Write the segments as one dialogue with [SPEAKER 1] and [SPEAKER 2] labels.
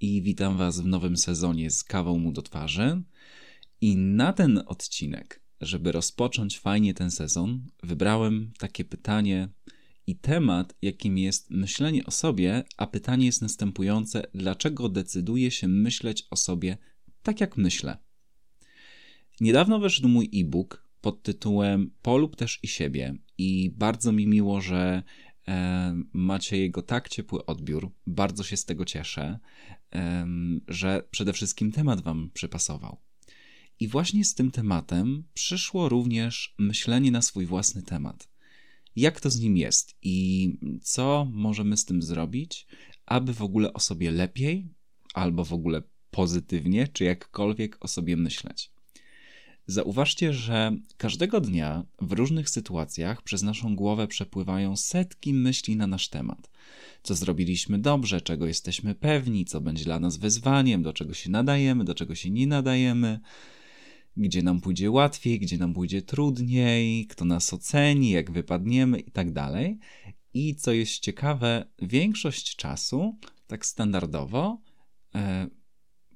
[SPEAKER 1] i witam Was w nowym sezonie z kawą mu do twarzy. I na ten odcinek, żeby rozpocząć fajnie ten sezon, wybrałem takie pytanie i temat, jakim jest myślenie o sobie, a pytanie jest następujące: dlaczego decyduję się myśleć o sobie tak, jak myślę? Niedawno wyszedł mój e-book pod tytułem Polub też i siebie, i bardzo mi miło, że macie jego tak ciepły odbiór. Bardzo się z tego cieszę, że przede wszystkim temat Wam przypasował. I właśnie z tym tematem przyszło również myślenie na swój własny temat. Jak to z nim jest i co możemy z tym zrobić, aby w ogóle o sobie lepiej albo w ogóle pozytywnie, czy jakkolwiek o sobie myśleć. Zauważcie, że każdego dnia w różnych sytuacjach przez naszą głowę przepływają setki myśli na nasz temat. Co zrobiliśmy dobrze, czego jesteśmy pewni, co będzie dla nas wyzwaniem, do czego się nadajemy, do czego się nie nadajemy, gdzie nam pójdzie łatwiej, gdzie nam pójdzie trudniej, kto nas oceni, jak wypadniemy i tak. I co jest ciekawe, większość czasu, tak standardowo, e,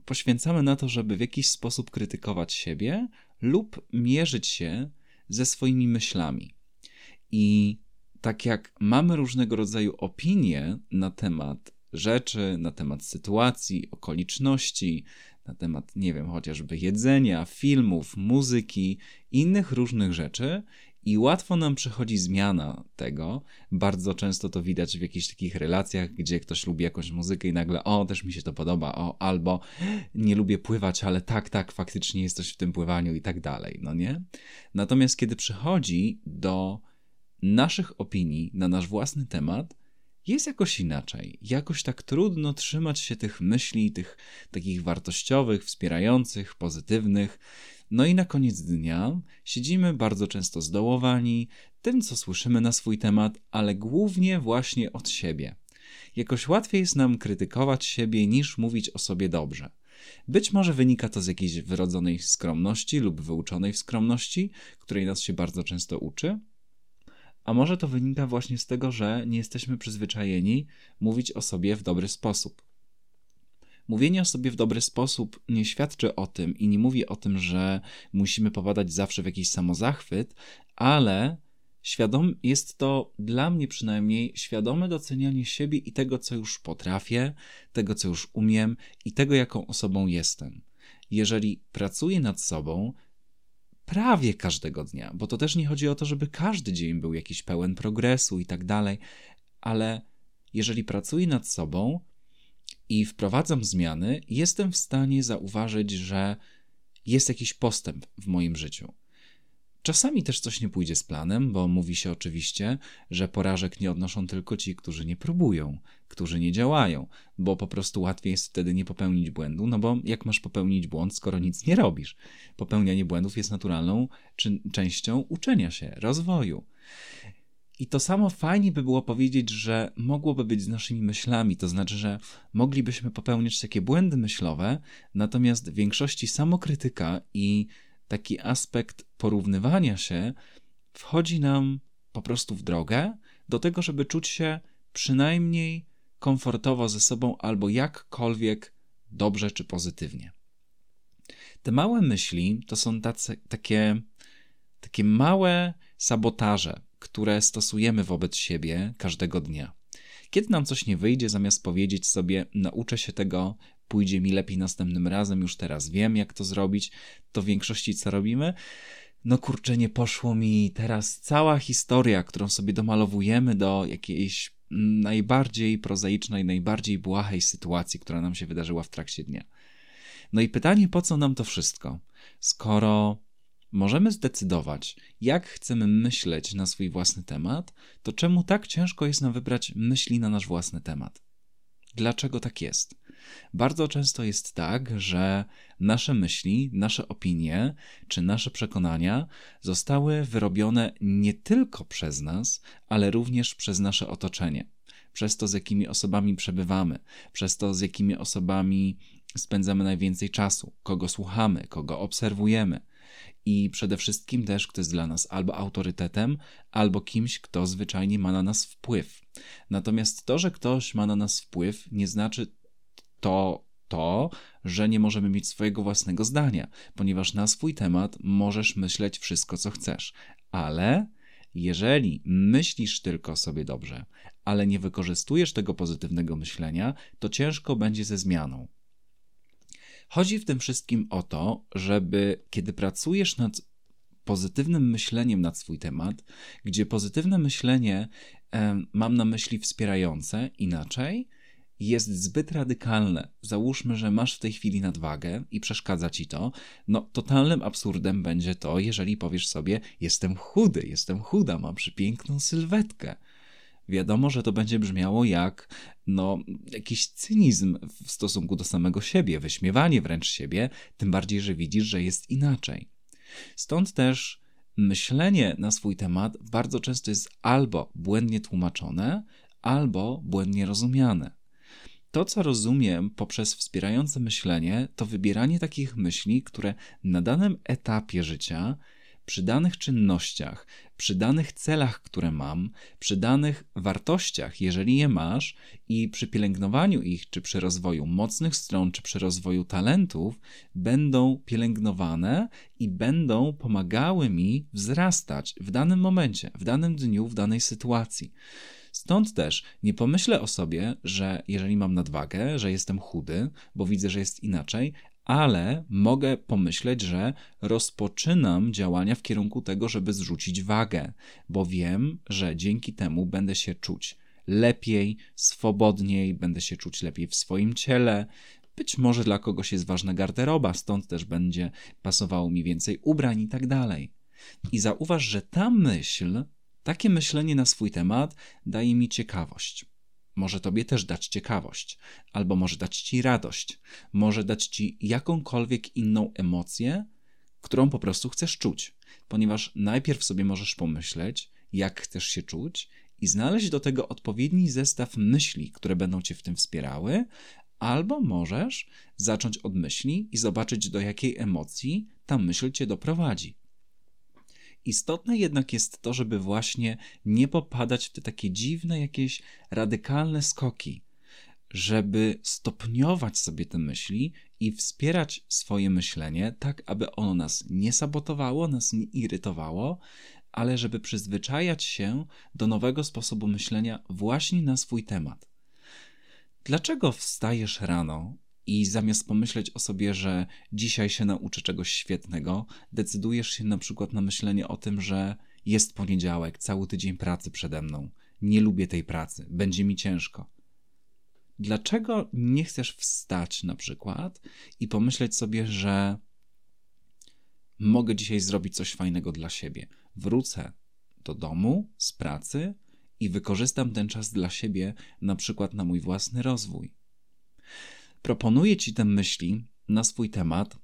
[SPEAKER 1] poświęcamy na to, żeby w jakiś sposób krytykować siebie lub mierzyć się ze swoimi myślami. I tak jak mamy różnego rodzaju opinie na temat rzeczy, na temat sytuacji, okoliczności, na temat, nie wiem, chociażby jedzenia, filmów, muzyki, innych różnych rzeczy, i łatwo nam przychodzi zmiana tego. Bardzo często to widać w jakichś takich relacjach, gdzie ktoś lubi jakąś muzykę i nagle, o, też mi się to podoba, o, albo nie lubię pływać, ale tak, tak, faktycznie jest coś w tym pływaniu i tak dalej, no nie? Natomiast kiedy przychodzi do naszych opinii na nasz własny temat, jest jakoś inaczej. Jakoś tak trudno trzymać się tych myśli, tych takich wartościowych, wspierających, pozytywnych. No i na koniec dnia siedzimy bardzo często zdołowani tym, co słyszymy na swój temat, ale głównie właśnie od siebie. Jakoś łatwiej jest nam krytykować siebie niż mówić o sobie dobrze. Być może wynika to z jakiejś wyrodzonej skromności lub wyuczonej w skromności, której nas się bardzo często uczy, a może to wynika właśnie z tego, że nie jesteśmy przyzwyczajeni mówić o sobie w dobry sposób. Mówienie o sobie w dobry sposób nie świadczy o tym i nie mówi o tym, że musimy popadać zawsze w jakiś samozachwyt, ale świadom jest to dla mnie przynajmniej świadome docenianie siebie i tego, co już potrafię, tego, co już umiem i tego, jaką osobą jestem. Jeżeli pracuję nad sobą, prawie każdego dnia, bo to też nie chodzi o to, żeby każdy dzień był jakiś pełen progresu i tak dalej, ale jeżeli pracuję nad sobą i wprowadzam zmiany, jestem w stanie zauważyć, że jest jakiś postęp w moim życiu. Czasami też coś nie pójdzie z planem, bo mówi się oczywiście, że porażek nie odnoszą tylko ci, którzy nie próbują, którzy nie działają, bo po prostu łatwiej jest wtedy nie popełnić błędu, no bo jak masz popełnić błąd, skoro nic nie robisz? Popełnianie błędów jest naturalną częścią uczenia się, rozwoju. I to samo fajnie by było powiedzieć, że mogłoby być z naszymi myślami, to znaczy, że moglibyśmy popełniać takie błędy myślowe, natomiast w większości samokrytyka i taki aspekt porównywania się wchodzi nam po prostu w drogę do tego, żeby czuć się przynajmniej komfortowo ze sobą albo jakkolwiek dobrze czy pozytywnie. Te małe myśli to są tacy, takie, takie małe sabotaże, które stosujemy wobec siebie każdego dnia. Kiedy nam coś nie wyjdzie, zamiast powiedzieć sobie, nauczę się tego, pójdzie mi lepiej następnym razem, już teraz wiem, jak to zrobić, to w większości co robimy? No kurczę, nie poszło mi teraz cała historia, którą sobie domalowujemy do jakiejś najbardziej prozaicznej, najbardziej błahej sytuacji, która nam się wydarzyła w trakcie dnia. No i pytanie, po co nam to wszystko? Skoro możemy zdecydować, jak chcemy myśleć na swój własny temat, to czemu tak ciężko jest nam wybrać myśli na nasz własny temat? Dlaczego tak jest? Bardzo często jest tak, że nasze myśli, nasze opinie czy nasze przekonania zostały wyrobione nie tylko przez nas, ale również przez nasze otoczenie. Przez to, z jakimi osobami przebywamy, przez to, z jakimi osobami spędzamy najwięcej czasu, kogo słuchamy, kogo obserwujemy, i przede wszystkim też, kto jest dla nas albo autorytetem, albo kimś, kto zwyczajnie ma na nas wpływ. Natomiast to, że ktoś ma na nas wpływ, nie znaczy to to, że nie możemy mieć swojego własnego zdania, ponieważ na swój temat możesz myśleć wszystko, co chcesz. Ale jeżeli myślisz tylko sobie dobrze, ale nie wykorzystujesz tego pozytywnego myślenia, to ciężko będzie ze zmianą. Chodzi w tym wszystkim o to, żeby kiedy pracujesz nad pozytywnym myśleniem nad swój temat, gdzie pozytywne myślenie mam na myśli wspierające, inaczej jest zbyt radykalne. Załóżmy, że masz w tej chwili nadwagę i przeszkadza ci to. No, totalnym absurdem będzie to, jeżeli powiesz sobie: Jestem chudy, jestem chuda, mam przepiękną sylwetkę. Wiadomo, że to będzie brzmiało jak no, jakiś cynizm w stosunku do samego siebie, wyśmiewanie wręcz siebie, tym bardziej, że widzisz, że jest inaczej. Stąd też myślenie na swój temat bardzo często jest albo błędnie tłumaczone, albo błędnie rozumiane. To, co rozumiem poprzez wspierające myślenie, to wybieranie takich myśli, które na danym etapie życia przy danych czynnościach, przy danych celach, które mam, przy danych wartościach, jeżeli je masz, i przy pielęgnowaniu ich, czy przy rozwoju mocnych stron, czy przy rozwoju talentów, będą pielęgnowane i będą pomagały mi wzrastać w danym momencie, w danym dniu, w danej sytuacji. Stąd też nie pomyślę o sobie, że jeżeli mam nadwagę, że jestem chudy, bo widzę, że jest inaczej, ale mogę pomyśleć, że rozpoczynam działania w kierunku tego, żeby zrzucić wagę, bo wiem, że dzięki temu będę się czuć lepiej, swobodniej, będę się czuć lepiej w swoim ciele. Być może dla kogoś jest ważna garderoba, stąd też będzie pasowało mi więcej ubrań i tak dalej. I zauważ, że ta myśl, takie myślenie na swój temat daje mi ciekawość może tobie też dać ciekawość, albo może dać ci radość, może dać ci jakąkolwiek inną emocję, którą po prostu chcesz czuć, ponieważ najpierw sobie możesz pomyśleć, jak chcesz się czuć i znaleźć do tego odpowiedni zestaw myśli, które będą cię w tym wspierały, albo możesz zacząć od myśli i zobaczyć, do jakiej emocji ta myśl cię doprowadzi. Istotne jednak jest to, żeby właśnie nie popadać w te takie dziwne, jakieś radykalne skoki, żeby stopniować sobie te myśli i wspierać swoje myślenie, tak aby ono nas nie sabotowało, nas nie irytowało, ale żeby przyzwyczajać się do nowego sposobu myślenia właśnie na swój temat. Dlaczego wstajesz rano i zamiast pomyśleć o sobie, że dzisiaj się nauczę czegoś świetnego, decydujesz się na przykład na myślenie o tym, że jest poniedziałek, cały tydzień pracy przede mną, nie lubię tej pracy, będzie mi ciężko. Dlaczego nie chcesz wstać na przykład i pomyśleć sobie, że mogę dzisiaj zrobić coś fajnego dla siebie? Wrócę do domu z pracy i wykorzystam ten czas dla siebie, na przykład na mój własny rozwój. Proponuję Ci te myśli na swój temat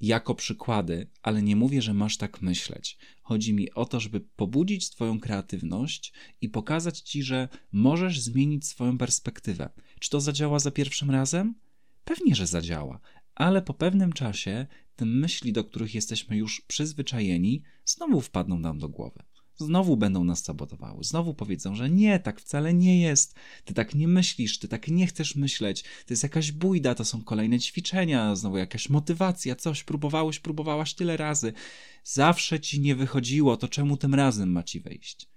[SPEAKER 1] jako przykłady, ale nie mówię, że masz tak myśleć. Chodzi mi o to, żeby pobudzić Twoją kreatywność i pokazać Ci, że możesz zmienić swoją perspektywę. Czy to zadziała za pierwszym razem? Pewnie, że zadziała, ale po pewnym czasie te myśli, do których jesteśmy już przyzwyczajeni, znowu wpadną nam do głowy znowu będą nas sabotowały. Znowu powiedzą, że nie, tak wcale nie jest. Ty tak nie myślisz, ty tak nie chcesz myśleć. To jest jakaś bójda, to są kolejne ćwiczenia, znowu jakaś motywacja, coś. Próbowałeś, próbowałaś tyle razy. Zawsze ci nie wychodziło, to czemu tym razem ma ci wejść?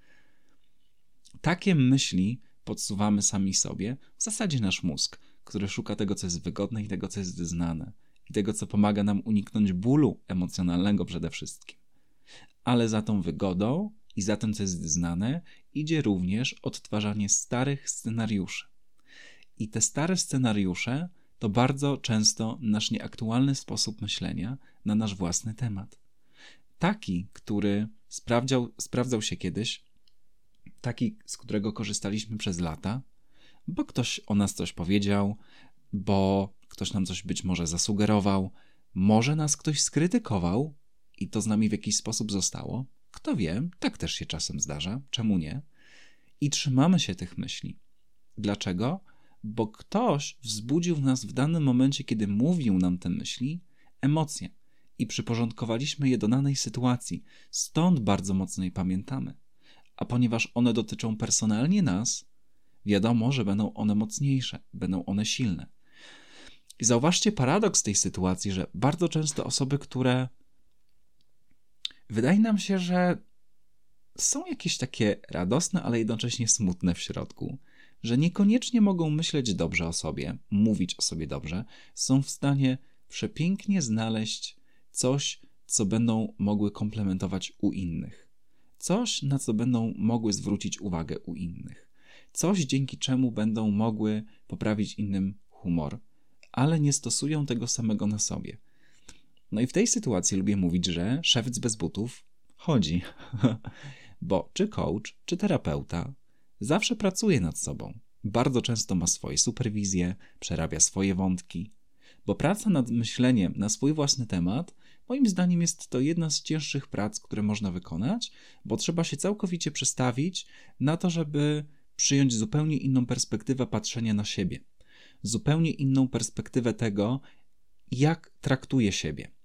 [SPEAKER 1] Takie myśli podsuwamy sami sobie, w zasadzie nasz mózg, który szuka tego, co jest wygodne i tego, co jest znane. I tego, co pomaga nam uniknąć bólu emocjonalnego przede wszystkim. Ale za tą wygodą i za tym, co jest znane, idzie również odtwarzanie starych scenariuszy. I te stare scenariusze to bardzo często nasz nieaktualny sposób myślenia na nasz własny temat. Taki, który sprawdzał, sprawdzał się kiedyś, taki, z którego korzystaliśmy przez lata, bo ktoś o nas coś powiedział, bo ktoś nam coś być może zasugerował, może nas ktoś skrytykował i to z nami w jakiś sposób zostało, kto wie, tak też się czasem zdarza, czemu nie? I trzymamy się tych myśli. Dlaczego? Bo ktoś wzbudził w nas w danym momencie, kiedy mówił nam te myśli, emocje i przyporządkowaliśmy je do danej sytuacji. Stąd bardzo mocno je pamiętamy. A ponieważ one dotyczą personalnie nas, wiadomo, że będą one mocniejsze, będą one silne. I zauważcie paradoks tej sytuacji, że bardzo często osoby, które wydaje nam się, że są jakieś takie radosne, ale jednocześnie smutne w środku, że niekoniecznie mogą myśleć dobrze o sobie, mówić o sobie dobrze, są w stanie przepięknie znaleźć coś, co będą mogły komplementować u innych. Coś, na co będą mogły zwrócić uwagę u innych. Coś, dzięki czemu będą mogły poprawić innym humor, ale nie stosują tego samego na sobie. No i w tej sytuacji lubię mówić, że szewc bez butów chodzi. Bo czy coach, czy terapeuta zawsze pracuje nad sobą. Bardzo często ma swoje superwizje, przerabia swoje wątki. Bo praca nad myśleniem na swój własny temat, moim zdaniem, jest to jedna z cięższych prac, które można wykonać, bo trzeba się całkowicie przestawić na to, żeby przyjąć zupełnie inną perspektywę patrzenia na siebie, zupełnie inną perspektywę tego, jak traktuje siebie.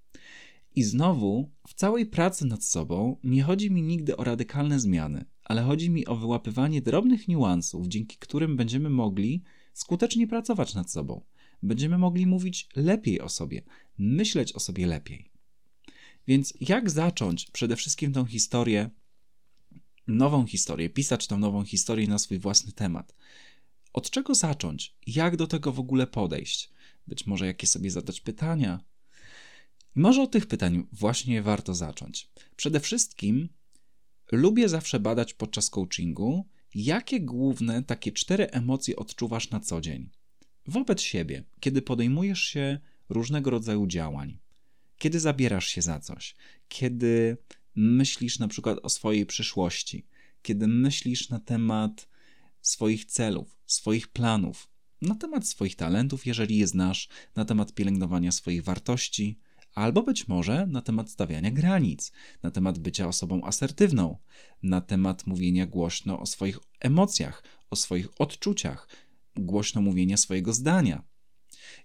[SPEAKER 1] I znowu, w całej pracy nad sobą nie chodzi mi nigdy o radykalne zmiany, ale chodzi mi o wyłapywanie drobnych niuansów, dzięki którym będziemy mogli skutecznie pracować nad sobą. Będziemy mogli mówić lepiej o sobie, myśleć o sobie lepiej. Więc jak zacząć przede wszystkim tą historię, nową historię, pisać tą nową historię na swój własny temat? Od czego zacząć? Jak do tego w ogóle podejść? Być może jakie sobie zadać pytania? Może od tych pytań właśnie warto zacząć. Przede wszystkim lubię zawsze badać podczas coachingu, jakie główne takie cztery emocje odczuwasz na co dzień. Wobec siebie, kiedy podejmujesz się różnego rodzaju działań, kiedy zabierasz się za coś, kiedy myślisz na przykład o swojej przyszłości, kiedy myślisz na temat swoich celów, swoich planów, na temat swoich talentów, jeżeli je znasz, na temat pielęgnowania swoich wartości, albo być może na temat stawiania granic, na temat bycia osobą asertywną, na temat mówienia głośno o swoich emocjach, o swoich odczuciach, głośno mówienia swojego zdania.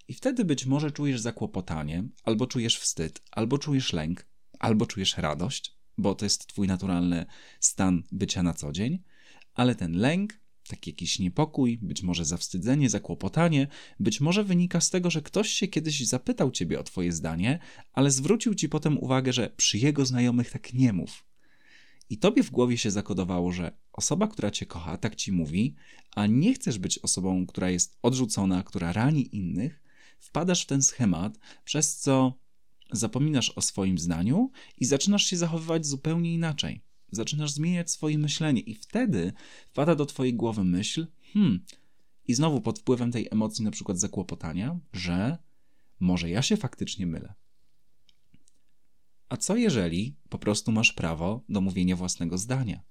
[SPEAKER 1] I wtedy być może czujesz zakłopotanie, albo czujesz wstyd, albo czujesz lęk, albo czujesz radość, bo to jest twój naturalny stan bycia na co dzień, ale ten lęk, taki jakiś niepokój, być może zawstydzenie, zakłopotanie, być może wynika z tego, że ktoś się kiedyś zapytał ciebie o twoje zdanie, ale zwrócił ci potem uwagę, że przy jego znajomych tak nie mów. I tobie w głowie się zakodowało, że osoba, która cię kocha, tak ci mówi, a nie chcesz być osobą, która jest odrzucona, która rani innych, wpadasz w ten schemat, przez co zapominasz o swoim zdaniu i zaczynasz się zachowywać zupełnie inaczej. Zaczynasz zmieniać swoje myślenie, i wtedy wpada do twojej głowy myśl, hmm, i znowu pod wpływem tej emocji, na przykład zakłopotania, że może ja się faktycznie mylę. A co jeżeli po prostu masz prawo do mówienia własnego zdania?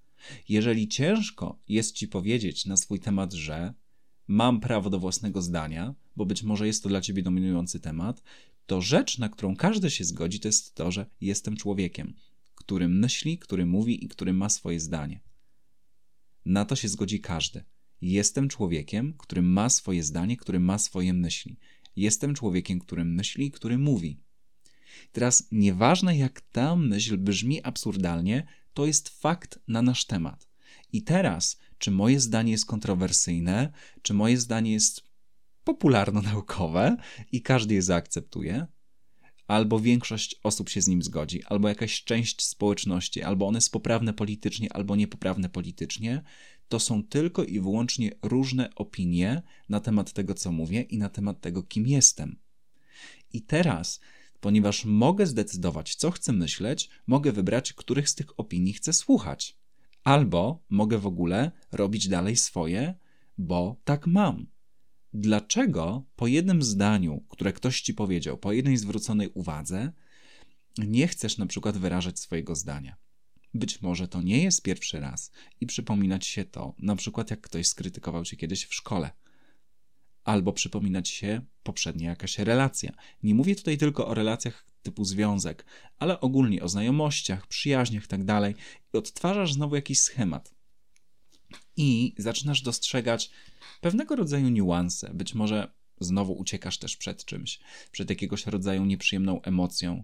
[SPEAKER 1] Jeżeli ciężko jest ci powiedzieć na swój temat, że mam prawo do własnego zdania, bo być może jest to dla ciebie dominujący temat, to rzecz, na którą każdy się zgodzi, to jest to, że jestem człowiekiem, który myśli, który mówi i który ma swoje zdanie. Na to się zgodzi każdy. Jestem człowiekiem, który ma swoje zdanie, który ma swoje myśli. Jestem człowiekiem, który myśli który mówi. Teraz, nieważne jak ta myśl brzmi absurdalnie, to jest fakt na nasz temat. I teraz, czy moje zdanie jest kontrowersyjne, czy moje zdanie jest popularno-naukowe i każdy je zaakceptuje, albo większość osób się z nim zgodzi, albo jakaś część społeczności, albo one jest poprawne politycznie, albo niepoprawne politycznie, to są tylko i wyłącznie różne opinie na temat tego, co mówię i na temat tego, kim jestem. I teraz Ponieważ mogę zdecydować, co chcę myśleć, mogę wybrać, których z tych opinii chcę słuchać. Albo mogę w ogóle robić dalej swoje, bo tak mam. Dlaczego po jednym zdaniu, które ktoś ci powiedział, po jednej zwróconej uwadze, nie chcesz na przykład wyrażać swojego zdania? Być może to nie jest pierwszy raz i przypominać się to, na przykład jak ktoś skrytykował cię kiedyś w szkole albo przypominać się poprzednia jakaś relacja. Nie mówię tutaj tylko o relacjach typu związek, ale ogólnie o znajomościach, przyjaźniach itd. Tak I odtwarzasz znowu jakiś schemat. I zaczynasz dostrzegać pewnego rodzaju niuanse. Być może znowu uciekasz też przed czymś, przed jakiegoś rodzaju nieprzyjemną emocją.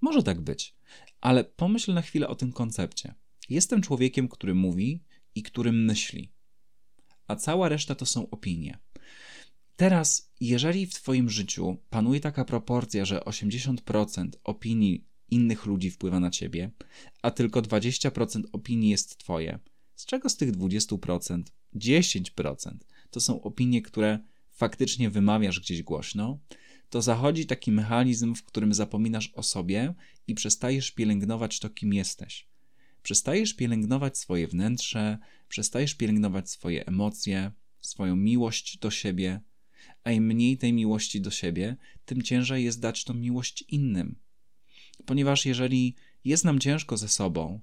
[SPEAKER 1] Może tak być, ale pomyśl na chwilę o tym koncepcie. Jestem człowiekiem, który mówi i który myśli, a cała reszta to są opinie. Teraz, jeżeli w Twoim życiu panuje taka proporcja, że 80% opinii innych ludzi wpływa na Ciebie, a tylko 20% opinii jest Twoje, z czego z tych 20% 10% to są opinie, które faktycznie wymawiasz gdzieś głośno, to zachodzi taki mechanizm, w którym zapominasz o sobie i przestajesz pielęgnować to, kim jesteś. Przestajesz pielęgnować swoje wnętrze, przestajesz pielęgnować swoje emocje, swoją miłość do siebie, a im mniej tej miłości do siebie, tym ciężej jest dać tą miłość innym. Ponieważ jeżeli jest nam ciężko ze sobą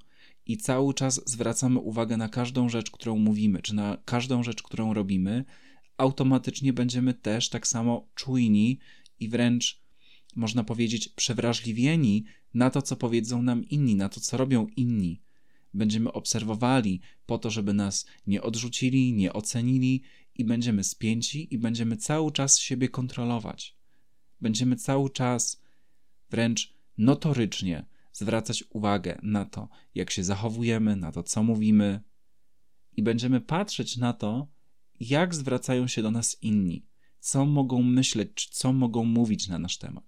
[SPEAKER 1] i cały czas zwracamy uwagę na każdą rzecz, którą mówimy, czy na każdą rzecz, którą robimy, automatycznie będziemy też tak samo czujni i wręcz można powiedzieć przewrażliwieni na to, co powiedzą nam inni, na to, co robią inni. Będziemy obserwowali po to, żeby nas nie odrzucili, nie ocenili i będziemy spięci i będziemy cały czas siebie kontrolować. Będziemy cały czas wręcz notorycznie zwracać uwagę na to, jak się zachowujemy, na to, co mówimy, i będziemy patrzeć na to, jak zwracają się do nas inni, co mogą myśleć, czy co mogą mówić na nasz temat.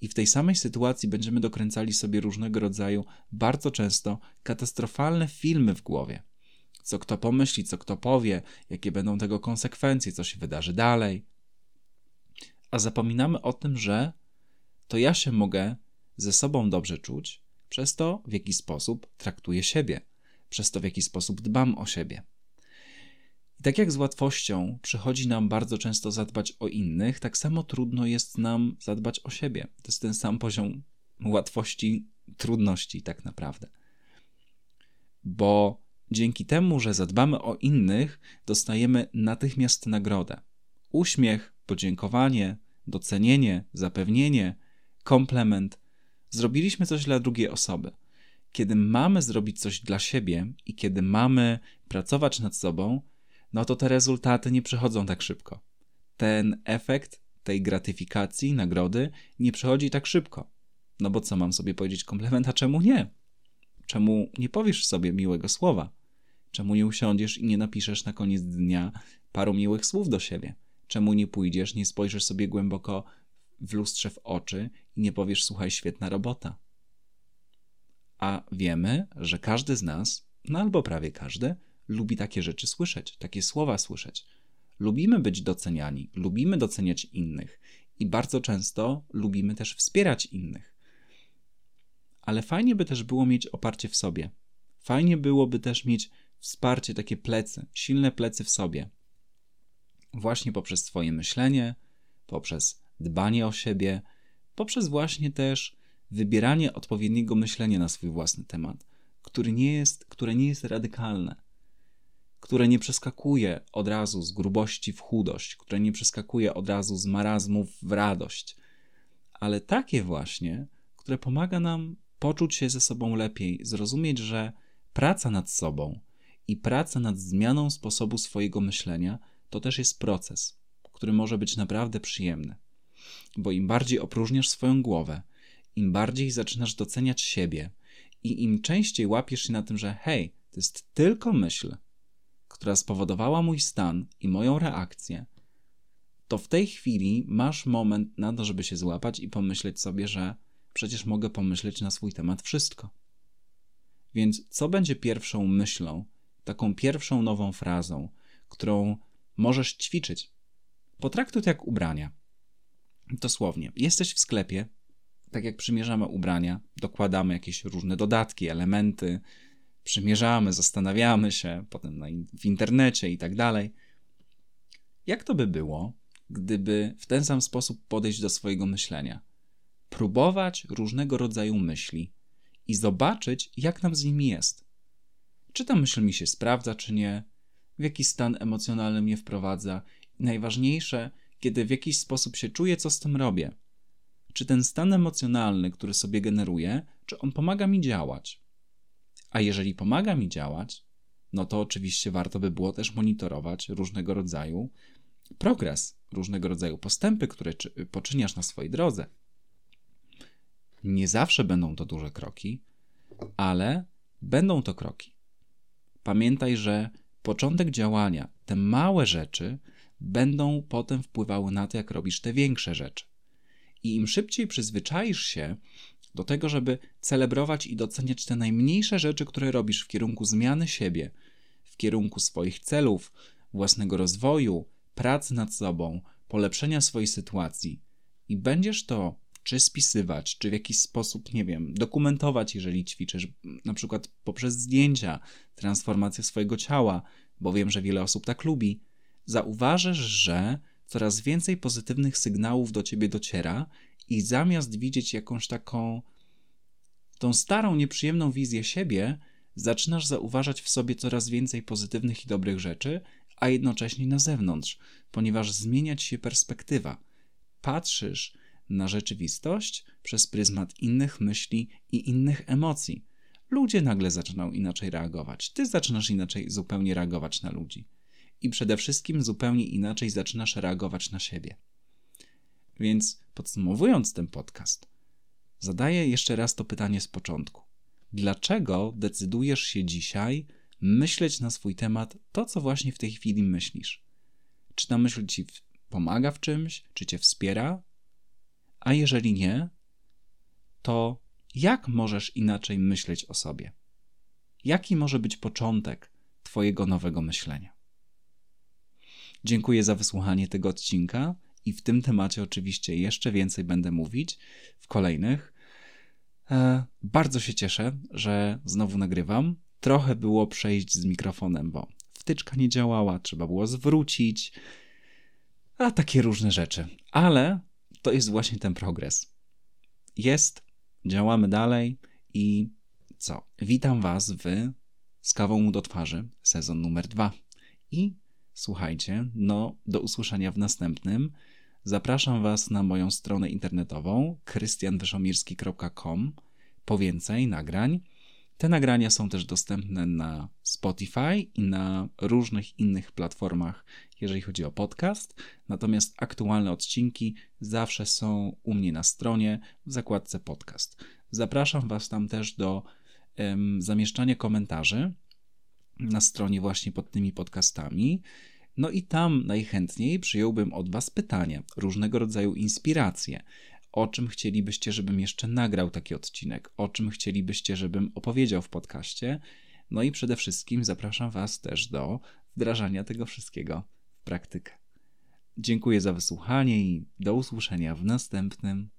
[SPEAKER 1] I w tej samej sytuacji będziemy dokręcali sobie różnego rodzaju, bardzo często katastrofalne filmy w głowie. Co kto pomyśli, co kto powie, jakie będą tego konsekwencje, co się wydarzy dalej. A zapominamy o tym, że to ja się mogę ze sobą dobrze czuć przez to, w jaki sposób traktuję siebie, przez to, w jaki sposób dbam o siebie. I tak jak z łatwością przychodzi nam bardzo często zadbać o innych, tak samo trudno jest nam zadbać o siebie. To jest ten sam poziom łatwości, trudności, tak naprawdę. Bo dzięki temu, że zadbamy o innych, dostajemy natychmiast nagrodę. Uśmiech, podziękowanie, docenienie, zapewnienie, komplement. Zrobiliśmy coś dla drugiej osoby. Kiedy mamy zrobić coś dla siebie i kiedy mamy pracować nad sobą, no to te rezultaty nie przychodzą tak szybko. Ten efekt tej gratyfikacji, nagrody nie przychodzi tak szybko. No bo co mam sobie powiedzieć komplementa, czemu nie? Czemu nie powiesz sobie miłego słowa? Czemu nie usiądziesz i nie napiszesz na koniec dnia paru miłych słów do siebie? Czemu nie pójdziesz, nie spojrzysz sobie głęboko w lustrze w oczy i nie powiesz, słuchaj, świetna robota? A wiemy, że każdy z nas, no albo prawie każdy, lubi takie rzeczy słyszeć, takie słowa słyszeć. Lubimy być doceniani, lubimy doceniać innych i bardzo często lubimy też wspierać innych. Ale fajnie by też było mieć oparcie w sobie. Fajnie byłoby też mieć wsparcie, takie plecy, silne plecy w sobie. Właśnie poprzez swoje myślenie, poprzez dbanie o siebie, poprzez właśnie też wybieranie odpowiedniego myślenia na swój własny temat, który nie jest, które nie jest radykalne, które nie przeskakuje od razu z grubości w chudość, które nie przeskakuje od razu z marazmów w radość, ale takie właśnie, które pomaga nam poczuć się ze sobą lepiej, zrozumieć, że praca nad sobą i praca nad zmianą sposobu swojego myślenia to też jest proces, który może być naprawdę przyjemny. Bo im bardziej opróżniasz swoją głowę, im bardziej zaczynasz doceniać siebie i im częściej łapiesz się na tym, że hej, to jest tylko myśl, która spowodowała mój stan i moją reakcję, to w tej chwili masz moment na to, żeby się złapać i pomyśleć sobie, że przecież mogę pomyśleć na swój temat wszystko. Więc co będzie pierwszą myślą, taką pierwszą nową frazą, którą możesz ćwiczyć? Potraktuj to jak ubrania. Dosłownie, jesteś w sklepie, tak jak przymierzamy ubrania, dokładamy jakieś różne dodatki, elementy, przymierzamy, zastanawiamy się, potem na, w internecie i tak dalej. Jak to by było, gdyby w ten sam sposób podejść do swojego myślenia? Próbować różnego rodzaju myśli i zobaczyć, jak nam z nimi jest. Czy ta myśl mi się sprawdza, czy nie, w jaki stan emocjonalny mnie wprowadza, najważniejsze, kiedy w jakiś sposób się czuję, co z tym robię. Czy ten stan emocjonalny, który sobie generuję, czy on pomaga mi działać? A jeżeli pomaga mi działać, no to oczywiście warto by było też monitorować różnego rodzaju progres, różnego rodzaju postępy, które poczyniasz na swojej drodze. Nie zawsze będą to duże kroki, ale będą to kroki. Pamiętaj, że początek działania, te małe rzeczy, będą potem wpływały na to, jak robisz te większe rzeczy. I im szybciej przyzwyczaisz się do tego, żeby celebrować i doceniać te najmniejsze rzeczy, które robisz w kierunku zmiany siebie, w kierunku swoich celów, własnego rozwoju, pracy nad sobą, polepszenia swojej sytuacji, i będziesz to czy spisywać, czy w jakiś sposób, nie wiem, dokumentować, jeżeli ćwiczysz, na przykład poprzez zdjęcia, transformację swojego ciała, bo wiem, że wiele osób tak lubi, zauważysz, że coraz więcej pozytywnych sygnałów do ciebie dociera i zamiast widzieć jakąś taką tą starą, nieprzyjemną wizję siebie, zaczynasz zauważać w sobie coraz więcej pozytywnych i dobrych rzeczy, a jednocześnie na zewnątrz, ponieważ zmienia ci się perspektywa. Patrzysz na rzeczywistość przez pryzmat innych myśli i innych emocji. Ludzie nagle zaczynają inaczej reagować. Ty zaczynasz inaczej zupełnie reagować na ludzi. I przede wszystkim zupełnie inaczej zaczynasz reagować na siebie. Więc podsumowując ten podcast, zadaję jeszcze raz to pytanie z początku. Dlaczego decydujesz się dzisiaj myśleć na swój temat to, co właśnie w tej chwili myślisz? Czy ta myśl ci pomaga w czymś, czy cię wspiera, a jeżeli nie, to jak możesz inaczej myśleć o sobie? Jaki może być początek Twojego nowego myślenia? Dziękuję za wysłuchanie tego odcinka i w tym temacie oczywiście jeszcze więcej będę mówić w kolejnych. E, bardzo się cieszę, że znowu nagrywam. Trochę było przejść z mikrofonem, bo wtyczka nie działała, trzeba było zwrócić, a takie różne rzeczy. Ale to jest właśnie ten progres. Jest, działamy dalej i co? Witam Was w Z kawą do twarzy, sezon numer dwa. I słuchajcie, no do usłyszenia w następnym. Zapraszam Was na moją stronę internetową krystianwyszomirski.com po więcej nagrań. Te nagrania są też dostępne na Spotify i na różnych innych platformach, jeżeli chodzi o podcast. Natomiast aktualne odcinki zawsze są u mnie na stronie w zakładce podcast. Zapraszam Was tam też do um, zamieszczania komentarzy na stronie właśnie pod tymi podcastami. No i tam najchętniej przyjąłbym od Was pytania, różnego rodzaju inspiracje o czym chcielibyście, żebym jeszcze nagrał taki odcinek, o czym chcielibyście, żebym opowiedział w podcaście. No i przede wszystkim zapraszam Was też do wdrażania tego wszystkiego w praktykę. Dziękuję za wysłuchanie i do usłyszenia w następnym